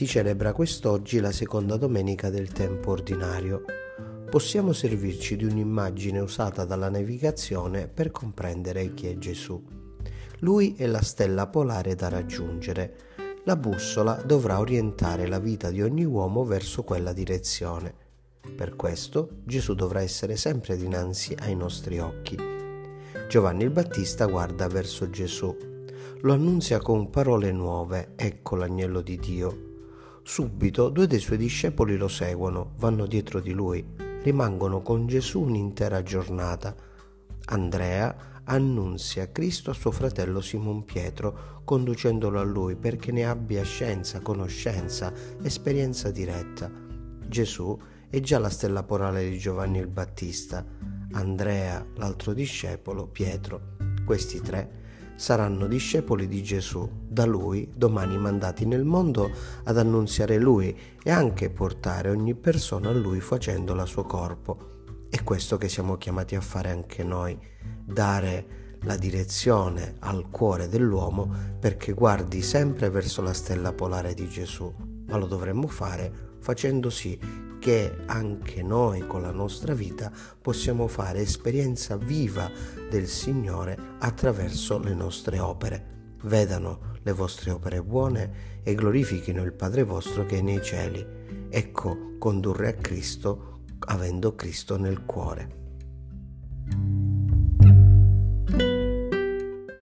Si celebra quest'oggi la seconda domenica del tempo ordinario. Possiamo servirci di un'immagine usata dalla navigazione per comprendere chi è Gesù. Lui è la stella polare da raggiungere. La bussola dovrà orientare la vita di ogni uomo verso quella direzione. Per questo Gesù dovrà essere sempre dinanzi ai nostri occhi. Giovanni il Battista guarda verso Gesù. Lo annunzia con parole nuove, ecco l'agnello di Dio. Subito due dei suoi discepoli lo seguono, vanno dietro di lui, rimangono con Gesù un'intera giornata. Andrea annunzia Cristo a suo fratello Simon Pietro, conducendolo a lui perché ne abbia scienza, conoscenza, esperienza diretta. Gesù è già la stella polare di Giovanni il Battista, Andrea, l'altro discepolo, Pietro. Questi tre saranno discepoli di Gesù, da lui domani mandati nel mondo ad annunziare lui e anche portare ogni persona a lui facendo suo corpo. È questo che siamo chiamati a fare anche noi, dare la direzione al cuore dell'uomo perché guardi sempre verso la stella polare di Gesù, ma lo dovremmo fare facendo sì che anche noi con la nostra vita possiamo fare esperienza viva del Signore attraverso le nostre opere. Vedano le vostre opere buone e glorifichino il Padre vostro che è nei cieli. Ecco condurre a Cristo avendo Cristo nel cuore.